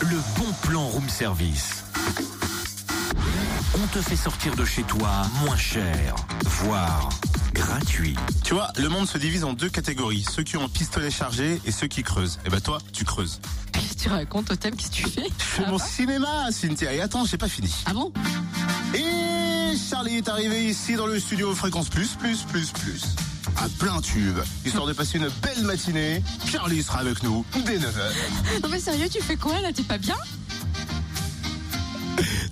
le bon plan room service. On te fait sortir de chez toi moins cher, voire gratuit. Tu vois, le monde se divise en deux catégories. Ceux qui ont un pistolet chargé et ceux qui creusent. Et ben toi, tu creuses. Qu'est-ce que tu racontes, Totem? Qu'est-ce que tu fais? Je fais mon cinéma, Cynthia. Et attends, j'ai pas fini. Ah bon? Et Charlie est arrivé ici dans le studio Fréquence Plus, Plus, Plus, Plus. À plein tube. Histoire de passer une belle matinée. Charlie sera avec nous dès 9h. Non mais sérieux, tu fais quoi là? T'es pas bien?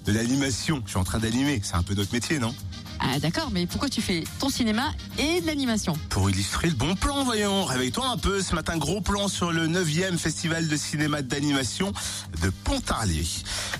De l'animation. Je suis en train d'animer. C'est un peu notre métier, non? Ah d'accord, mais pourquoi tu fais ton cinéma et de l'animation Pour illustrer le bon plan, voyons. Réveille-toi un peu. Ce matin, gros plan sur le 9e festival de cinéma d'animation de Pontarlier.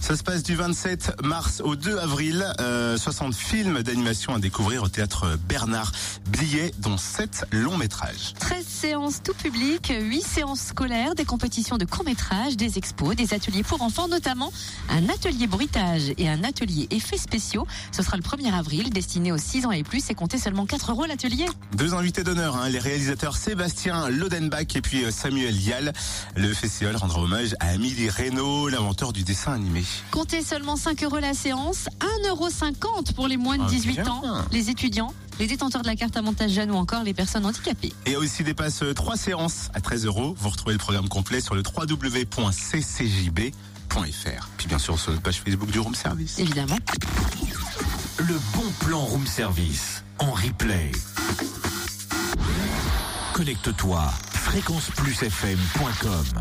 Ça se passe du 27 mars au 2 avril. Euh, 60 films d'animation à découvrir au théâtre Bernard Blier, dont 7 longs métrages. 13 séances tout public, 8 séances scolaires, des compétitions de court-métrage, des expos, des ateliers pour enfants, notamment un atelier bruitage et un atelier effets spéciaux. Ce sera le 1er avril, destiné aux 6 ans et plus et comptez seulement 4 euros l'atelier. Deux invités d'honneur, hein, les réalisateurs Sébastien Lodenbach et puis euh, Samuel Yal. Le festival rendra hommage à Amélie Reynaud, l'inventeur du dessin animé. Comptez seulement 5 euros la séance, 1,50 euros pour les moins de Ah, 18 bien. ans, les étudiants, les détenteurs de la carte à montage jeune ou encore les personnes handicapées. Et aussi des passes euh, trois séances à 13 euros. Vous retrouvez le programme complet sur le www.ccjb.fr. Puis bien sûr sur notre page Facebook du Room Service. Évidemment. Le bon plan room service en replay. Connecte-toi fréquenceplusfm.com